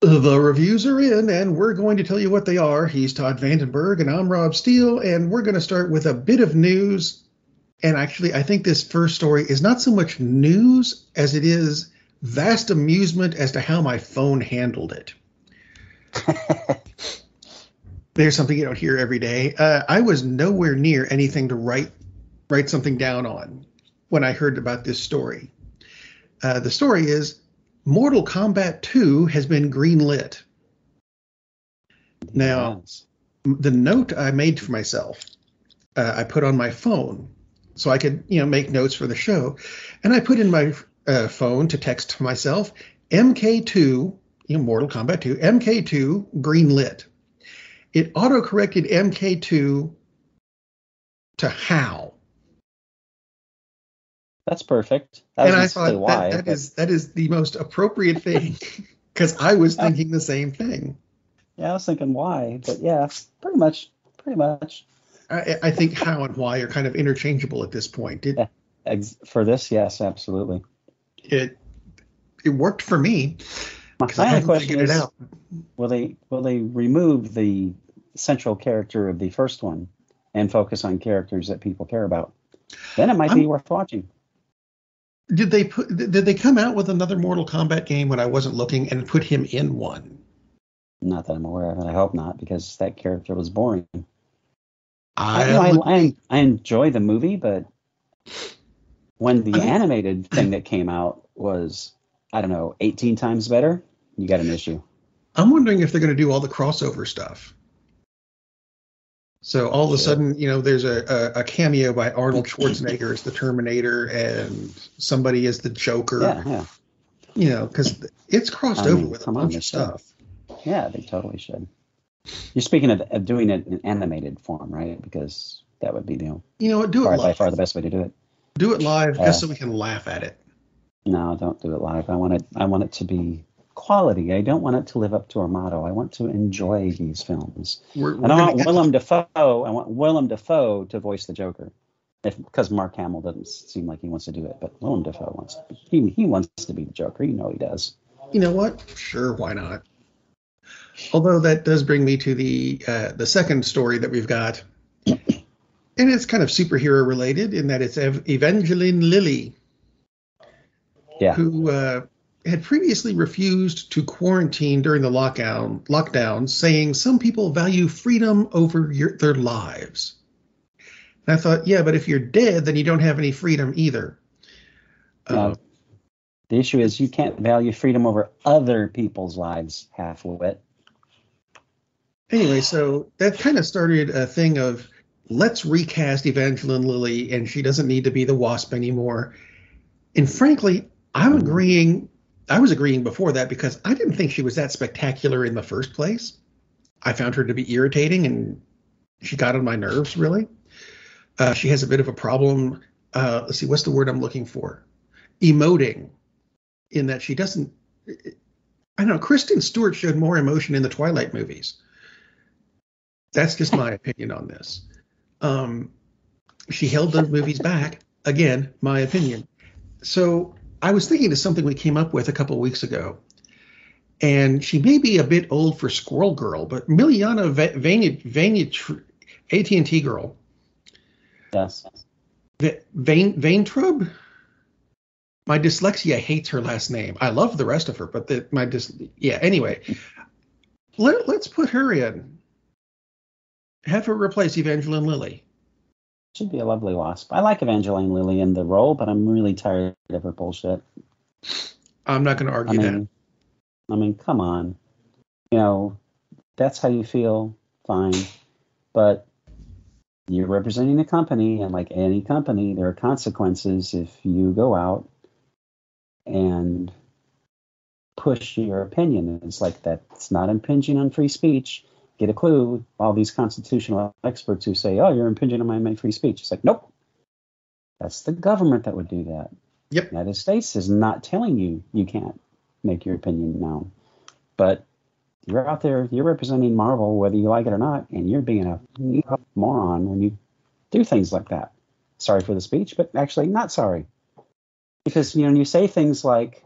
The reviews are in, and we're going to tell you what they are. He's Todd Vandenberg, and I'm Rob Steele, and we're going to start with a bit of news. And actually, I think this first story is not so much news as it is vast amusement as to how my phone handled it. There's something you don't hear every day. Uh, I was nowhere near anything to write write something down on when I heard about this story. Uh, the story is Mortal Kombat 2 has been greenlit. Now, the note I made for myself, uh, I put on my phone so I could, you know, make notes for the show, and I put in my uh, phone to text myself MK2, you know, Mortal Kombat 2, MK2 greenlit. It auto corrected MK2 to how, That's perfect. That and I thought why. that, that is that is the most appropriate thing because I was thinking the same thing. Yeah, I was thinking why, but yeah, pretty much, pretty much. I, I think how and why are kind of interchangeable at this point. It, Yeah. For this, yes, absolutely. it it worked for me My final question is, out. will they will they remove the central character of the first one and focus on characters that people care about? Then it might be I'm- worth watching. Did they put? Did they come out with another Mortal Kombat game when I wasn't looking and put him in one? Not that I'm aware of, and I hope not, because that character was boring. I, I, know, I, I, enjoy the movie, but when the animated thing that came out was, I don't know, 18 times better, you got an issue. I'm wondering if they're going to do all the crossover stuff. So all of a sudden, you know, there's a, a, a cameo by Arnold Schwarzenegger as the Terminator, and somebody as the Joker. Yeah, yeah, You know, because it's crossed I over mean, with a bunch of should. stuff. yeah. They totally should. You're speaking of, of doing it in animated form, right? Because that would be the You know? Do it far, by far the best way to do it. Do it live Yeah. just so we can laugh at it. No, don't do it live. I want it. I want it to be quality. I don't want it to live up to our motto. I want to enjoy these films. We're, we're And I want Willem Dafoe. I want Willem Dafoe to voice the Joker, if because Mark Hamill doesn't seem like he wants to do it, but Willem Dafoe wants. He he wants to be the Joker. You know he does. you know what? Sure, why not? Although that does bring me to the uh, the second story that we've got, and it's kind of superhero related in that it's Ev- Evangeline Lilly, Yeah. who uh, had previously refused to quarantine during the lockdown, lockdown, saying some people value freedom over your, their lives. And I thought, yeah, but if you're dead, then you don't have any freedom either. No. Uh, The issue is you can't value freedom over other people's lives, half wit. anyway, so that kind of started a thing of let's recast Evangeline Lilly, and she doesn't need to be the Wasp anymore. And frankly, I'm Mhm. agreeing. I was agreeing before that because I didn't think she was that spectacular in the first place. I found her to be irritating, and she got on my nerves. Really, uh, she has a bit of a problem. Uh, let's see, what's the word I'm looking for? Emoting, in that she doesn't. I don't know. Kristen Stewart showed more emotion in the Twilight movies. That's just my opinion on this. Um, she held those movies back. Again, my opinion. So I was thinking of something we came up with a couple of weeks ago, and she may be a bit old for Squirrel Girl, but Milana Va- Vanya, Vanya AT&T girl, Yes. Va- Vain Vayntrub. My dyslexia hates her last name. I love the rest of her, but the, my dys yeah. Anyway, let, let's put her in. Have her replace Evangeline Lilly. Should be a lovely wasp. I like Evangeline Lilly in the role, but I'm really tired of her bullshit. I'm not going to I argue that. I mean, come on. You know, that's how you feel, fine. But you're representing a company, and like any company, there are consequences if you go out and push your opinion. It's like that's not impinging on free speech. Get a clue. All these constitutional experts who say, "Oh, you're impinging on my, free speech." It's like, nope. That's the government that would do that. Yep. The United States is not telling you you can't make your opinion known. But you're out there, you're representing Marvel, whether you like it or not, and you're being a moron when you do things like that. Sorry for the speech, but actually not sorry. Because you know, when you say things like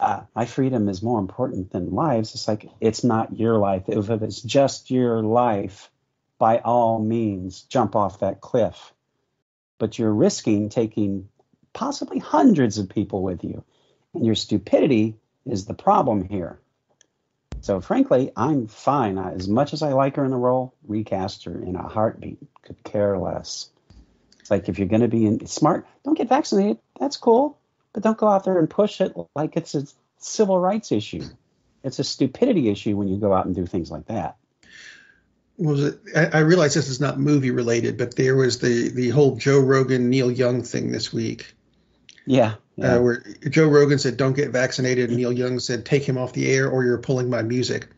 uh, my freedom is more important than lives. It's like it's not your life. If it's just your life, by all means, jump off that cliff. But you're risking taking possibly hundreds of people with you, and your stupidity is the problem here. So frankly, I'm fine. As much as I like her in the role, recast her in a heartbeat. Could care less. It's like if you're going to be in, smart, don't get vaccinated. That's cool, but don't go out there and push it like it's a civil rights issue. It's a stupidity issue when you go out and do things like that. Was it? I, I realize this is not movie related, but there was the the whole Joe Rogan Neil Young thing this week. Yeah, yeah. Uh, where Joe Rogan said, "Don't get vaccinated," and Neil Young said, "Take him off the air, or you're pulling my music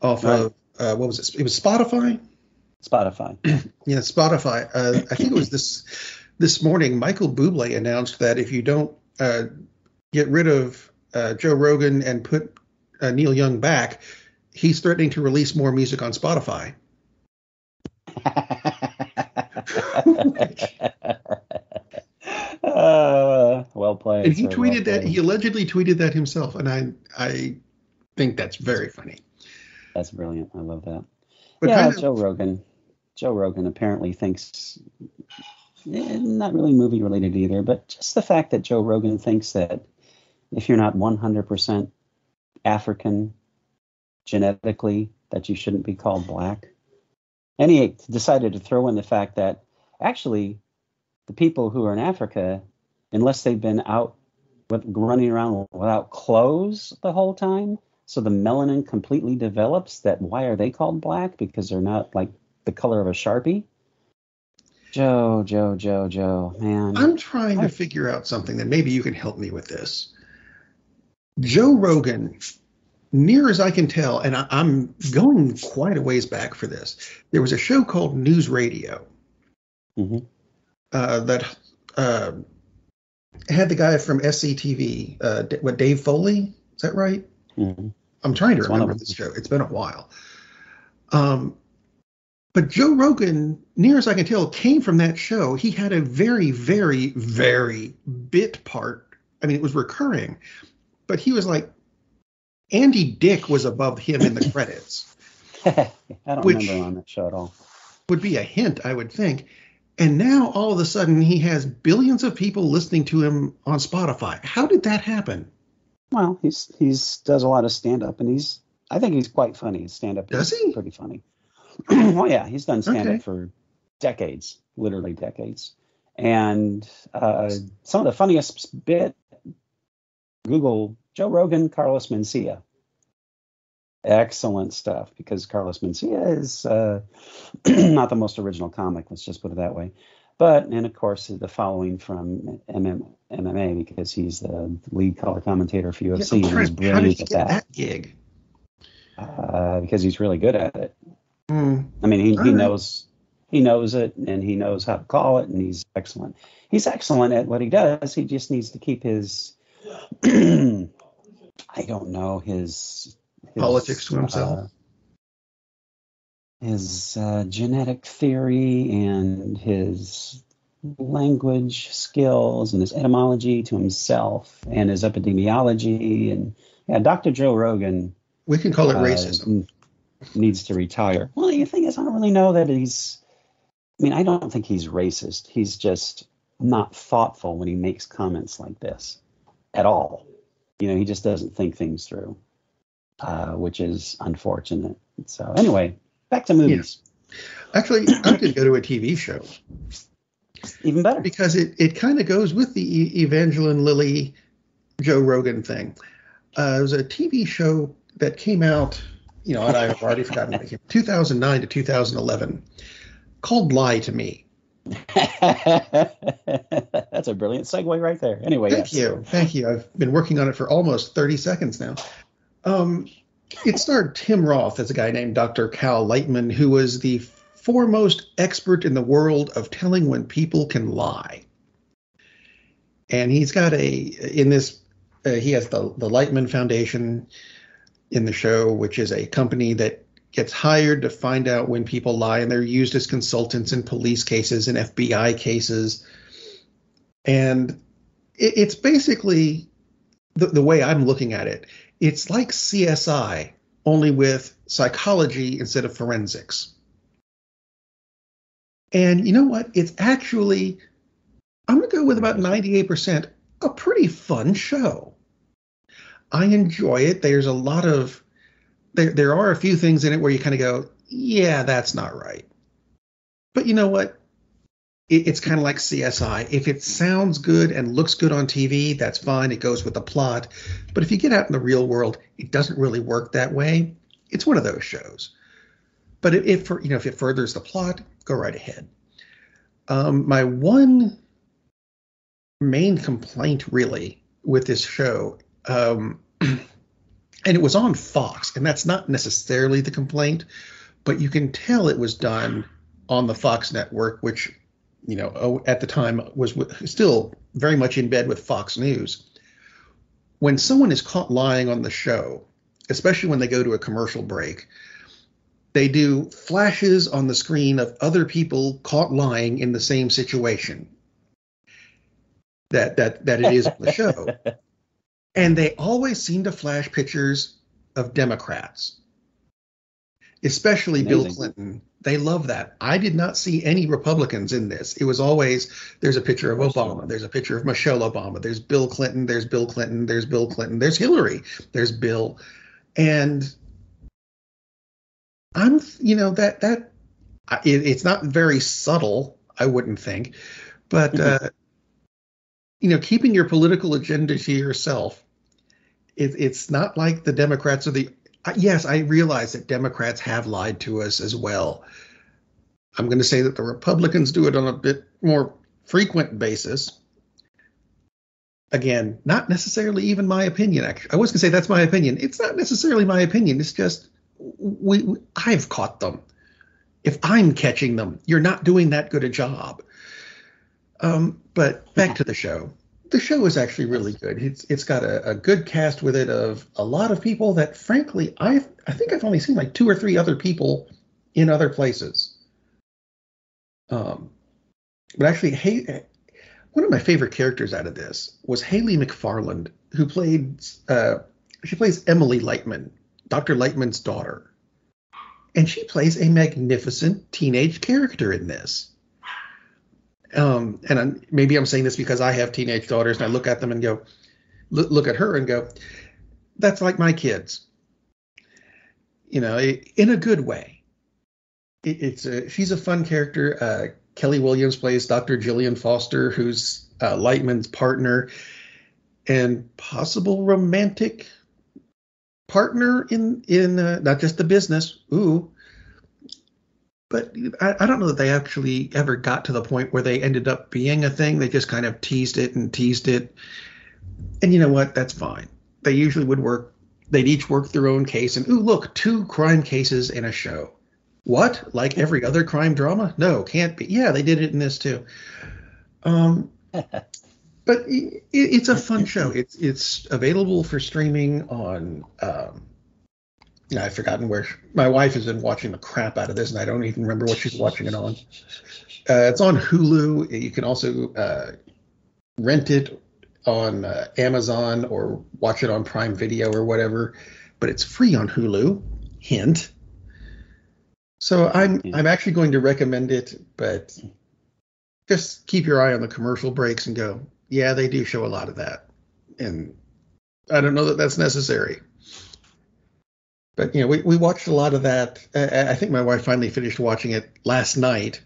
off Right. of uh, what was it? It was Spotify. Spotify. Yeah, Spotify. Uh, I think it was this this morning. Michael Bublé announced that if you don't uh, get rid of uh, Joe Rogan and put uh, Neil Young back, he's threatening to release more music on Spotify. uh, well played. And he sir, well tweeted that he allegedly tweeted that himself, and I I think that's very funny. That's brilliant. I love that. But yeah, kind of, Joe Rogan. Joe Rogan apparently thinks eh, not really movie related either, but just the fact that Joe Rogan thinks that if you're not 100% African genetically, that you shouldn't be called black. And he decided to throw in the fact that actually the people who are in Africa, unless they've been out with, running around without clothes the whole time, so the melanin completely develops, that why are they called black? Because they're not like the color of a sharpie. Joe, Joe, Joe, Joe, man. I'm trying to figure out something that maybe you can help me with this. Joe Rogan, near as I can tell, and I, I'm going quite a ways back for this. There was a show called News Radio Mhm. uh, that uh, had the guy from SCTV, uh, D- what Dave Foley? Is that right? Mhm. I'm trying to It's remember this show. It's been a while. Um, but Joe Rogan, near as I can tell, came from that show. He had a very, very, very bit part. I mean, it was recurring, but he was like Andy Dick was above him in the credits. I don't Which- remember on that show at all. Would be a hint, I would think. And now all of a sudden he has billions of people listening to him on Spotify. How did that happen? Well, he's he's does a lot of stand up, and he's I think he's quite funny. Stand up Does is he? pretty funny. oh yeah, he's done stand up Okay. for decades, literally decades. And uh, some of the funniest bit, Google Joe Rogan, Carlos Mencia. Excellent stuff because Carlos Mencia is uh, not the most original comic. Let's just put it that way. But and of course the following from MM, MMA because he's the lead color commentator for UFC I'm and he's brilliant he at that, that gig? uh, because he's really good at it. Hmm. I mean, he, he knows he knows it and he knows how to call it and he's excellent. He's excellent at what he does. He just needs to keep his I don't know his, his Politics to himself. uh, his uh, genetic theory and his language skills and his etymology to himself and his epidemiology and yeah, Dr. Joe Rogan We can call it uh, racism. Needs to retire. Well, the thing is, I don't really know that he's. I mean, I don't think he's racist. He's just not thoughtful when he makes comments like this at all. You know, he just doesn't think things through, uh, which is unfortunate. So, anyway, back to movies. Actually, I could go to a TV show Even better. because it, it kind of goes with the Evangeline Lilly Joe Rogan thing. Uh, it was a TV show that came out, you know, and I've already forgotten when it came 2009 to 2011 called Lie to Me. That's a brilliant segue right there. Anyway, Thank yes. you. Thank you. I've been working on it for almost 30 seconds now. Um, it starred Tim Roth as a guy named Dr. Cal Lightman, who was the foremost expert in the world of telling when people can lie. And he's got a, in this, uh, he has the, the Lightman Foundation in the show, which is a company that gets hired to find out when people lie, and they're used as consultants in police cases and FBI cases. And it, it's basically the, the way I'm looking at it, it's like CSI, only with psychology instead of forensics. And you know what? It's actually, I'm going to go with about 98%, a pretty fun show. I enjoy it. There's a lot of, there, there are a few things in it where you kind of go, yeah, that's not right. But you know what? It, it's kind of like CSI. If it sounds good and looks good on TV, that's fine. It goes with the plot. But if you get out in the real world, it doesn't really work that way. It's one of those shows. But if, you know if it furthers the plot, go right ahead. Um, my one main complaint really with this show, um, and it was on Fox, and that's not necessarily the complaint, but you can tell it was done on the Fox network, which you know oh, at the time was still very much in bed with Fox News. When someone is caught lying on the show, especially when they go to a commercial break, they do flashes on the screen of other people caught lying in the same situation that that that it is on the show. and they always seem to flash pictures of Democrats, especially Amazing. Bill Clinton. They love that. I did not see any Republicans in this. It was always there's a picture of Obama, there's a picture of Michelle Obama, there's Bill Clinton, there's Bill Clinton, there's Bill Clinton, there's Hillary, there's Bill. And I'm, you know, that that it, it's not very subtle, I wouldn't think, but mm-hmm. uh, you know, keeping your political agenda to yourself. It, it's not like the Democrats are the. Yes, I realize that Democrats have lied to us as well. I'm going to say that the Republicans do it on a bit more frequent basis. Again, not necessarily even my opinion. Actually, I was going to say that's my opinion. It's not necessarily my opinion. It's just we, we, I've caught them. If I'm catching them, you're not doing that good a job. Um, but back to the show. The show is actually really good. It's it's got a, a, good cast with it of a lot of people that, frankly, I I think I've only seen like two or three other people in other places. Um, but actually, hey, one of my favorite characters out of this was Hayley McFarland, who played uh, she plays Emily Lightman Dr. Lightman's daughter. And she plays a magnificent teenage character in this. Um, and I'm, maybe I'm saying this because I have teenage daughters and I look at them and go, look, at her and go, that's like my kids. You know, in a good way. It, it's a, she's a fun character. Uh, Kelli Williams plays Dr. Jillian Foster, who's uh, Lightman's partner and possible romantic partner in in uh, not just the business. Ooh, but I, I, don't know that they actually ever got to the point where they ended up being a thing. They just kind of teased it and teased it. And you know what? That's fine. They usually would work. They'd each work their own case. And ooh, look, two crime cases in a show. What? Like every other crime drama? No, can't be. Yeah, they did it in this too. Um, but it, it's a fun show. It's it's available for streaming on. Um, I've forgotten where my wife has been watching the crap out of this, and I don't even remember what she's watching it on. Uh, it's on Hulu. You can also uh, rent it on uh, Amazon or watch it on Prime Video or whatever. But it's free on Hulu. Hint. So I'm I'm actually going to recommend it, but just keep your eye on the commercial breaks and go, yeah, they do show a lot of that, and I don't know that that's necessary. But you know, we, we watched a lot of that. I, I think my wife finally finished watching it last night,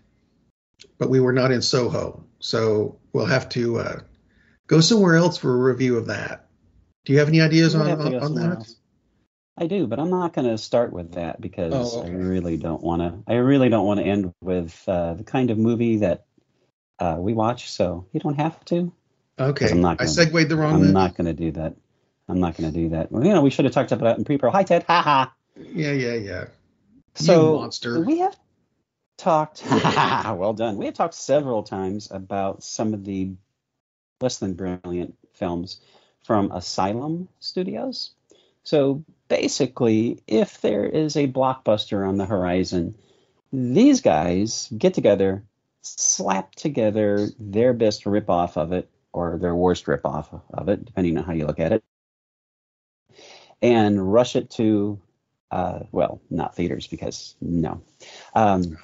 but we were not in Soho, so we'll have to uh, go somewhere else for a review of that. Do you have any ideas on, on, on that? Else. I do, but I'm not going to start with that because oh, okay. I really don't want to. I really don't want to end with uh, the kind of movie that uh, we watch. So you don't have to. Okay. I'm not gonna, I segued the wrong. I'm not going to do that. I'm not going to do that. Well, you know, we should have talked about it in pre-pro. Hi, Ted. Ha ha. Yeah, yeah, yeah. So you monster. we have talked. Ha well done. We have talked several times about some of the less than brilliant films from Asylum Studios. So basically, if there is a blockbuster on the horizon, these guys get together, slap together their best ripoff of it, or their worst ripoff of it, depending on how you look at it. And rush it to, uh, well, not theaters because no, um,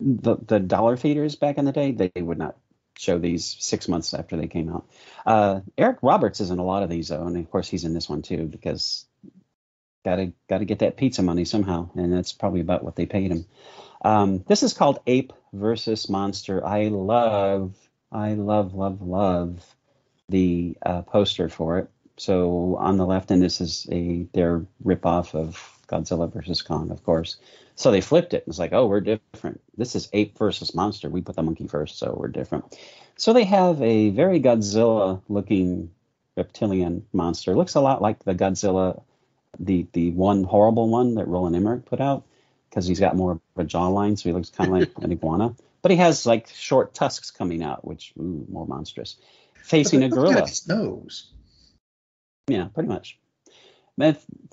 the the dollar theaters back in the day they would not show these six months after they came out. Uh, Eric Roberts is in a lot of these though, and of course he's in this one too because gotta gotta get that pizza money somehow, and that's probably about what they paid him. Um, this is called Ape versus Monster. I love, I love, love, love the uh, poster for it. So on the left, and this is a their ripoff of Godzilla versus Kong, of course. So they flipped it. It's like, oh, we're different. This is ape versus monster. We put the monkey first, so we're different. So they have a very Godzilla-looking reptilian monster. Looks a lot like the Godzilla, the the one horrible one that Roland Emmerich put out, because he's got more of a jawline, so he looks kind of like an iguana. But he has like short tusks coming out, which ooh, more monstrous. Facing a gorilla. His nose. Yeah, pretty much.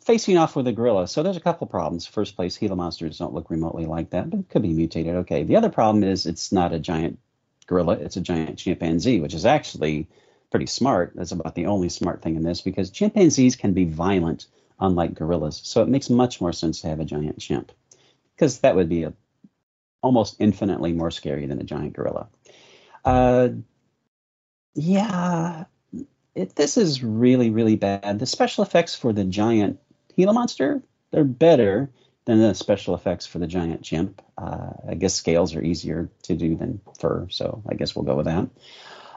Facing off with a gorilla. So there's a couple problems. First place, Gila monsters don't look remotely like that, but it could be mutated. Okay. The other problem is it's not a giant gorilla, it's a giant chimpanzee, which is actually pretty smart. That's about the only smart thing in this because chimpanzees can be violent, unlike gorillas. So it makes much more sense to have a giant chimp because that would be a, almost infinitely more scary than a giant gorilla. Uh, yeah, it, this is really, really bad. The special effects for the giant Gila monster, they're better than the special effects for the giant chimp. Uh, I guess scales are easier to do than fur, so I guess we'll go with that.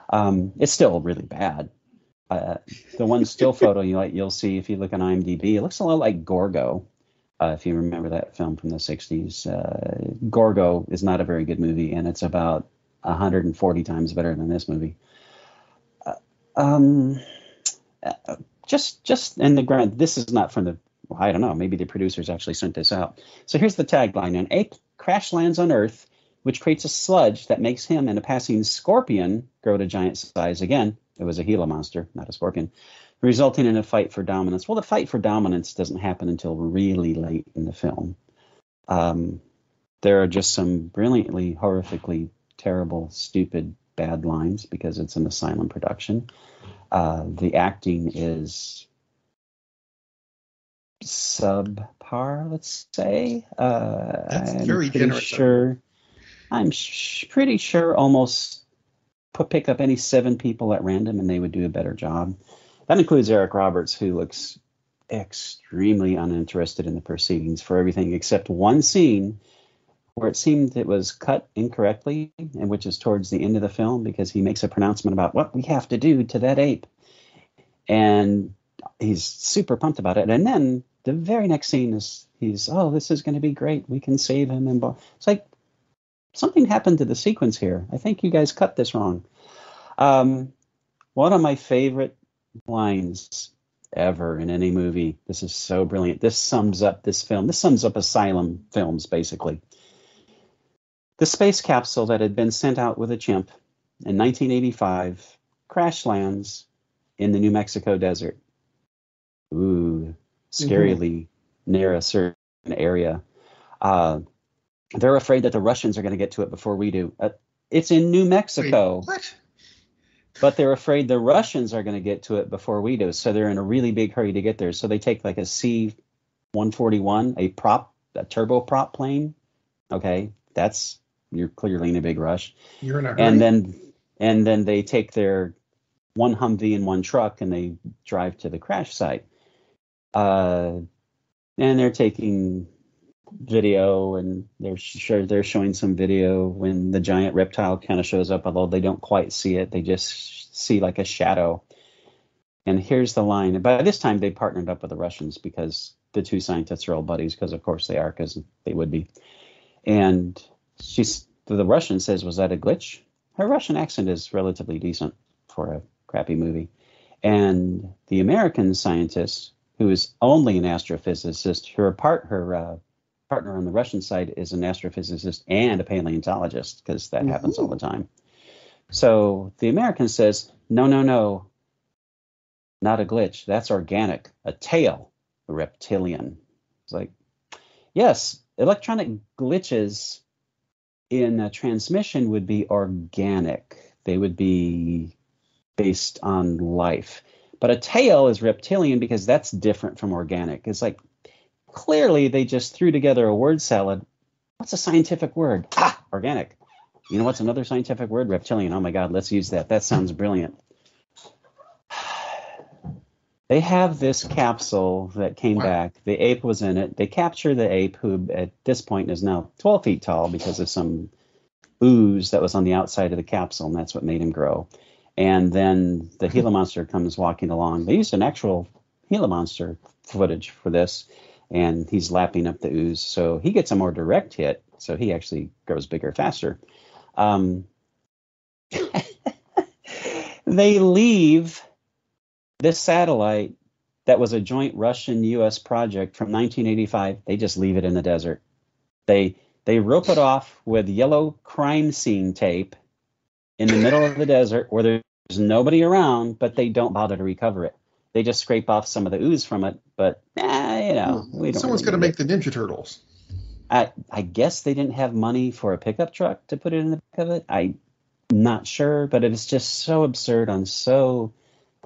Um, it's still really bad. Uh, the one still photo you like, you'll see if you look on IMDb, it looks a lot like Gorgo. Uh, if you remember that film from the 60s, uh, Gorgo is not a very good movie, and it's about 140 times better than this movie. Um, just just in the ground. This is not from the. I don't know. Maybe the producers actually sent this out. So here's the tagline: An ape crash lands on Earth, which creates a sludge that makes him and a passing scorpion grow to giant size. Again, it was a Gila monster, not a scorpion, resulting in a fight for dominance. Well, the fight for dominance doesn't happen until really late in the film. Um, there are just some brilliantly, horrifically terrible, stupid bad lines because it's an asylum production. Uh, the acting is subpar, let's say. Uh, That's I'm very pretty generous. sure. I'm sh- pretty sure almost put pick up any seven people at random and they would do a better job. That includes Eric Roberts, who looks extremely uninterested in the proceedings for everything except one scene where it seemed it was cut incorrectly, and which is towards the end of the film because he makes a pronouncement about what we have to do to that ape, and he's super pumped about it. And then the very next scene is he's oh this is going to be great, we can save him, and it's like something happened to the sequence here. I think you guys cut this wrong. Um, one of my favorite lines ever in any movie. This is so brilliant. This sums up this film. This sums up Asylum films, basically. The space capsule that had been sent out with a chimp in 1985 crash lands in the New Mexico desert. Ooh, scarily near a certain area. Uh, they're afraid that the Russians are going to get to it before we do. Uh, it's in New Mexico, Wait, what? but they're afraid the Russians are going to get to it before we do. So they're in a really big hurry to get there. So they take like a C 141, a prop, a turboprop plane. Okay, that's you're clearly in a big rush. You're in a hurry. And then and then they take their one Humvee and one truck and they drive to the crash site. Uh, and they're taking video and they're sure they're showing some video when the giant reptile kind of shows up, although they don't quite see it. They just see like a shadow. And here's the line. By this time, they partnered up with the Russians because the two scientists are all buddies, because of course they are, because they would be. And she's the Russian says, "Was that a glitch?" Her Russian accent is relatively decent for a crappy movie. And the American scientist, who is only an astrophysicist, her part her uh, partner on the Russian side is an astrophysicist and a paleontologist, because that happens all the time. So the American says, "No, no, no, not a glitch. That's organic. A tail, a reptilian." It's like, yes, electronic glitches in a transmission would be organic. They would be based on life. But a tail is reptilian because that's different from organic. It's like clearly they just threw together a word salad. What's a scientific word? Ah, organic. You know what's another scientific word? Reptilian. Oh my God, let's use that. That sounds brilliant. They have this capsule that came wow. back. The ape was in it. They capture the ape, who at this point is now 12 feet tall because of some ooze that was on the outside of the capsule, and that's what made him grow. And then the Gila monster comes walking along. They used an actual Gila monster footage for this, and he's lapping up the ooze. So he gets a more direct hit, so he actually grows bigger faster. Um, they leave this satellite that was a joint Russian US project from 1985, they just leave it in the desert. They they rope it off with yellow crime scene tape in the middle of the desert where there's nobody around, but they don't bother to recover it. They just scrape off some of the ooze from it, but you know, hmm. we don't. Someone's really going to make the Ninja Turtles. I I guess they didn't have money for a pickup truck to put it in the back of it. I'm not sure, but it is just so absurd on so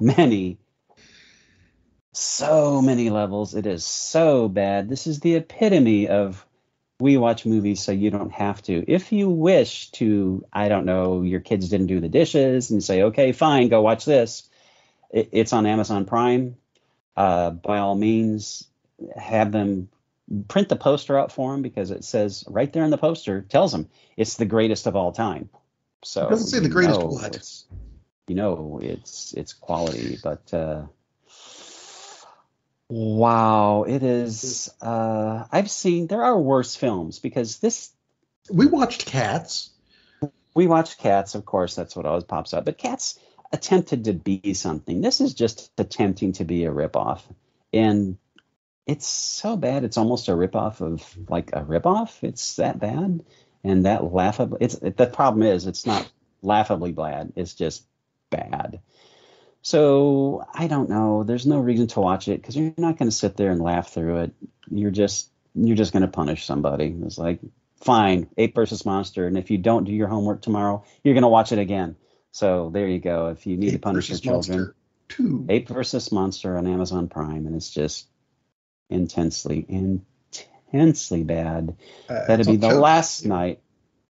many so many levels. It is so bad. This is the epitome of we watch movies so you don't have to. If you wish to, I don't know, your kids didn't do the dishes and say, okay, fine, go watch this. It, it's on Amazon Prime. Uh, by all means, have them print the poster out for them because it says right there in the poster tells them it's the greatest of all time. So it doesn't say the greatest what. You know, it's it's quality, but. Uh, Wow, it is. Uh, I've seen there are worse films because this. We watched Cats. We watched Cats, of course. That's what always pops up. But Cats attempted to be something. This is just attempting to be a ripoff, and it's so bad. It's almost a ripoff of like a ripoff. It's that bad and that laughable. It's it, the problem is it's not laughably bad. It's just bad. So I don't know. There's no reason to watch it because you're not going to sit there and laugh through it. You're just you're just going to punish somebody. It's like fine, ape versus monster, and if you don't do your homework tomorrow, you're going to watch it again. So there you go. If you need ape to punish your children, two. ape versus monster on Amazon Prime, and it's just intensely intensely bad. Uh, That'd be the last night.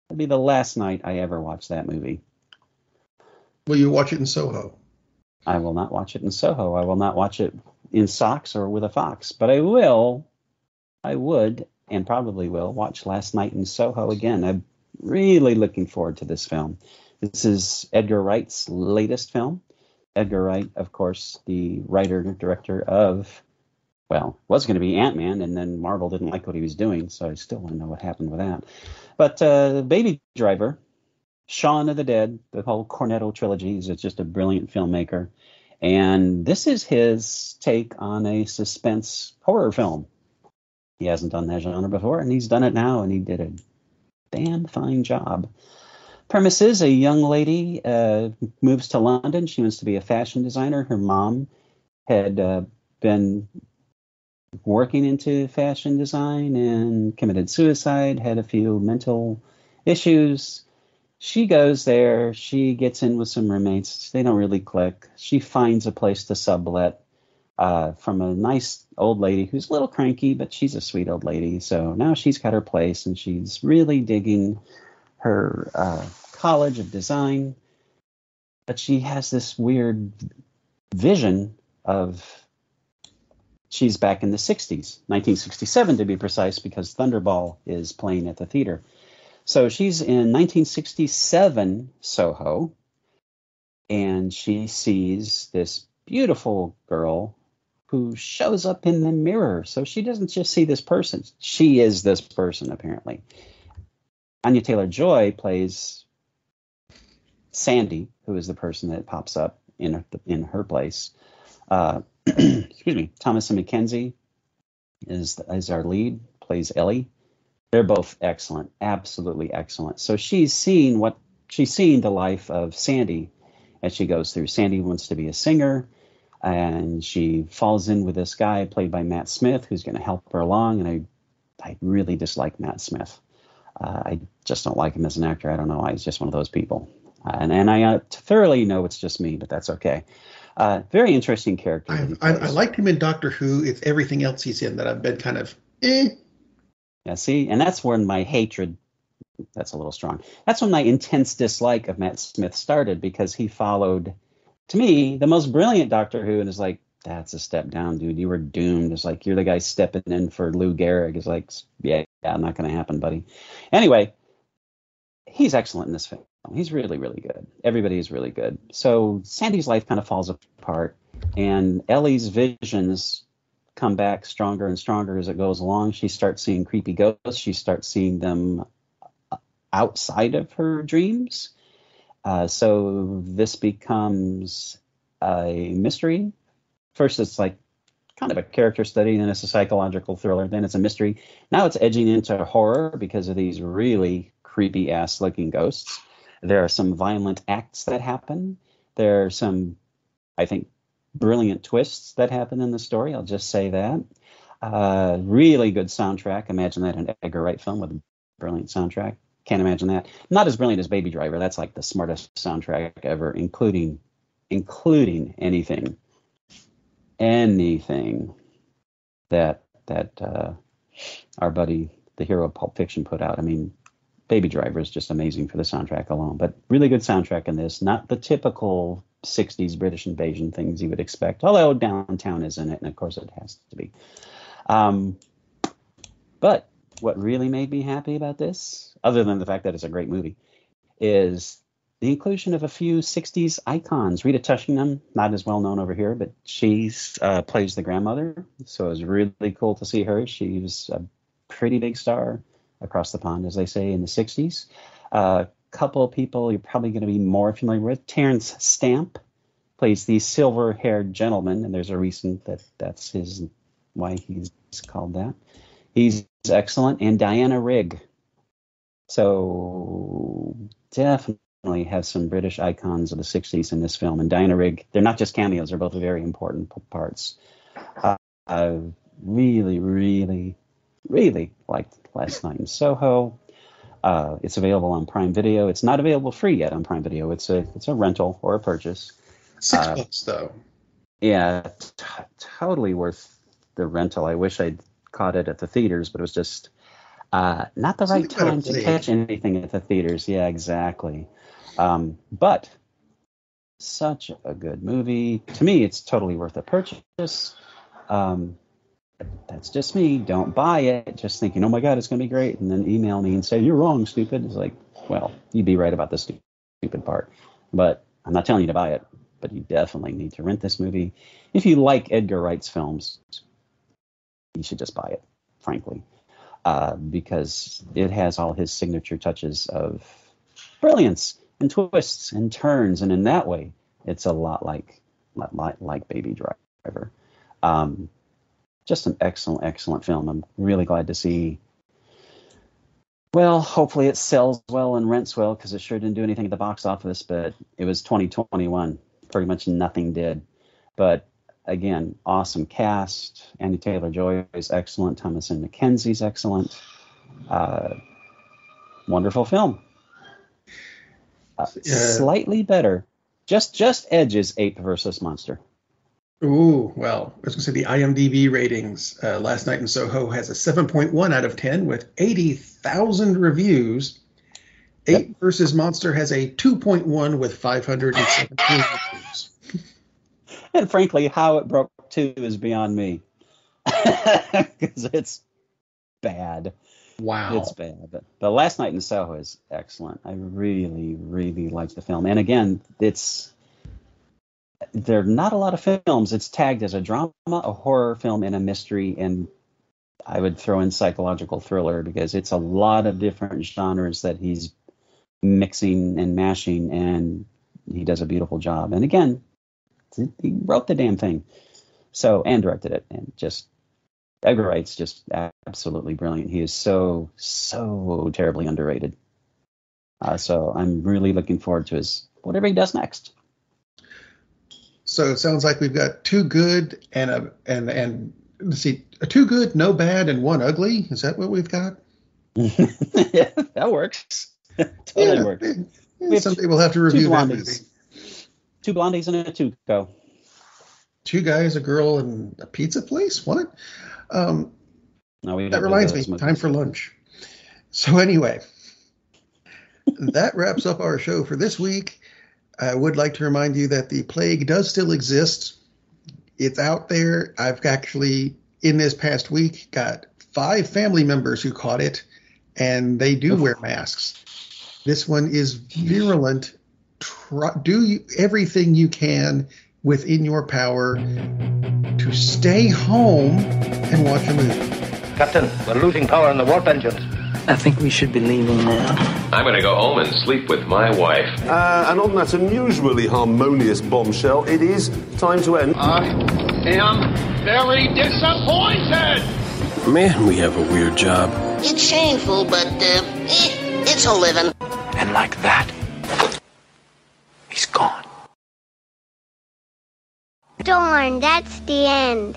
That'd be the last night I ever watched that movie. Will you watch it in Soho? I will not watch it in Soho. I will not watch it in socks or with a fox, but I will, I would, and probably will watch Last Night in Soho again. I'm really looking forward to this film. This is Edgar Wright's latest film. Edgar Wright, of course, the writer director of, well, was going to be Ant Man, and then Marvel didn't like what he was doing, so I still want to know what happened with that. But uh, Baby Driver, Shaun of the Dead, the whole Cornetto trilogy. He's just a brilliant filmmaker. And this is his take on a suspense horror film. He hasn't done that genre before, and he's done it now, and he did a damn fine job. Premise is a young lady uh, moves to London. She wants to be a fashion designer. Her mom had uh, been working into fashion design and committed suicide, had a few mental issues she goes there. She gets in with some roommates. They don't really click. She finds a place to sublet uh, from a nice old lady who's a little cranky, but she's a sweet old lady. So now she's got her place and she's really digging her uh, college of design. But she has this weird vision of she's back in the 60s, 1967 to be precise, because Thunderball is playing at the theater. So she's in 1967 Soho, and she sees this beautiful girl who shows up in the mirror. So she doesn't just see this person, she is this person, apparently. Anya Taylor Joy plays Sandy, who is the person that pops up in her, in her place. Uh, excuse me. Thomasin McKenzie is is our lead, plays Ellie. They're both excellent, absolutely excellent. So she's seen what she's seen the life of Sandy as she goes through. Sandy wants to be a singer, and she falls in with this guy played by Matt Smith, who's going to help her along. And I, I really dislike Matt Smith. Uh, I just don't like him as an actor. I don't know. Why he's just one of those people. Uh, and and I uh, thoroughly know it's just me, but that's okay. Uh, very interesting character. I, I, I liked him in Doctor Who. It's everything else he's in that I've been kind of eh. Yeah, see, and that's when my hatred. That's a little strong. That's when my intense dislike of Matt Smith started because he followed, to me, the most brilliant Doctor Who, and is like, that's a step down, dude. You were doomed. It's like you're the guy stepping in for Lou Gehrig. It's like, yeah, yeah, not to happen, buddy. Anyway, he's excellent in this film. He's really, really good. Everybody is really good. So Sandy's life kind of falls apart, and Ellie's visions come back stronger and stronger as it goes along. She starts seeing creepy ghosts. She starts seeing them outside of her dreams. Uh, so this becomes a mystery. First, it's like kind of a character study, then it's a psychological thriller, then it's a mystery. Now it's edging into horror because of these really creepy ass looking ghosts. There are some violent acts that happen. There are some, I think, brilliant twists that happen in the story. I'll just say that. Uh, really good soundtrack. Imagine that an Edgar Wright film with a brilliant soundtrack. Can't imagine that. Not as brilliant as Baby Driver. That's like the smartest soundtrack ever, including including anything, anything that that uh, our buddy, the hero of Pulp Fiction, put out. I mean, Baby Driver is just amazing for the soundtrack alone. But really good soundtrack in this. Not the typical 60s British invasion things you would expect, although Downtown is in it, and of course it has to be. Um, but what really made me happy about this, other than the fact that it's a great movie, is the inclusion of a few 60s icons. Rita Tushingham, not as well known over here, but she uh, plays the grandmother. So it was really cool to see her. She was a pretty big star across the pond, as they say, in the 60s. A uh, couple people you're probably going to be more familiar with. Terence Stamp plays the silver haired gentleman, and there's a reason that that's his why he's called that. He's excellent. And Diana Rigg. So definitely have some British icons of the 60s in this film. And Diana Rigg, they're not just cameos, they're both very important parts. Uh, really, really, really liked Last Night in Soho. Uh, it's available on Prime Video. It's not available free yet on Prime Video. It's a it's a rental or a purchase. Six uh, bucks though. Yeah, t- totally worth the rental. I wish I'd caught it at the theaters, but it was just uh, not the right time to catch anything at the theaters. Yeah, exactly. Um, but such a good movie. To me, it's totally worth a purchase. Um, that's just me. Don't buy it. Just thinking, oh my God, it's going to be great. And then email me and say, you're wrong, stupid. It's like, well, you'd be right about the stupid part. But I'm not telling you to buy it, but you definitely need to rent this movie. If you like Edgar Wright's films, you should just buy it, frankly, uh, because it has all his signature touches of brilliance and twists and turns. And in that way, it's a lot like, like, like Baby Driver. Um, just an excellent, excellent film. I'm really glad to see. Well, hopefully it sells well and rents well because it sure didn't do anything at the box office, but it was 2021. Pretty much nothing did. But again, awesome cast. Anya Taylor Joy is excellent. Thomas Thomasin McKenzie's excellent. Uh, wonderful film. Uh, slightly better. Just just edges Ape versus Monster. Ooh, well, I was going to say the IMDb ratings. Uh, Last Night in Soho has a 7.1 out of 10 with 80,000 reviews. Yep. versus Monster has a 2.1 with 517 reviews. And frankly, how it broke two is beyond me because it's bad. Wow, it's bad. But, but Last Night in Soho is excellent. I really, really like the film. And again, it's there are not a lot of films. It's tagged as a drama, a horror film, and a mystery. And I would throw in psychological thriller because it's a lot of different genres that he's mixing and mashing, and he does a beautiful job. And again, he wrote the damn thing, so and directed it, and just Edgar Wright's just absolutely brilliant. He is so so terribly underrated. Uh, so I'm really looking forward to his whatever he does next. So it sounds like we've got two good and a and and let's see, a two good, no bad, and one ugly. Is that what we've got? yeah, that works. totally yeah, works. Yeah, someday we'll have to review that movie. Two blondies and a two go. two guys, a girl, and a pizza place. What? Um, No, we that reminds me. movies. Time for lunch. So anyway, that wraps up our show for this week. I would like to remind you that the plague does still exist. It's out there. I've actually, in this past week, got five family members who caught it, and they do wear masks. This one is virulent. Try, do you, everything you can within your power to stay home and watch a movie. Captain, we're losing power in the warp engines. I think we should be leaving now. I'm going to go home and sleep with my wife. Uh, and on that unusually harmonious bombshell, it is time to end. I am very disappointed. Man, we have a weird job. It's shameful, but uh, eh, it's a living. And like that, he's gone. Darn, that's the end.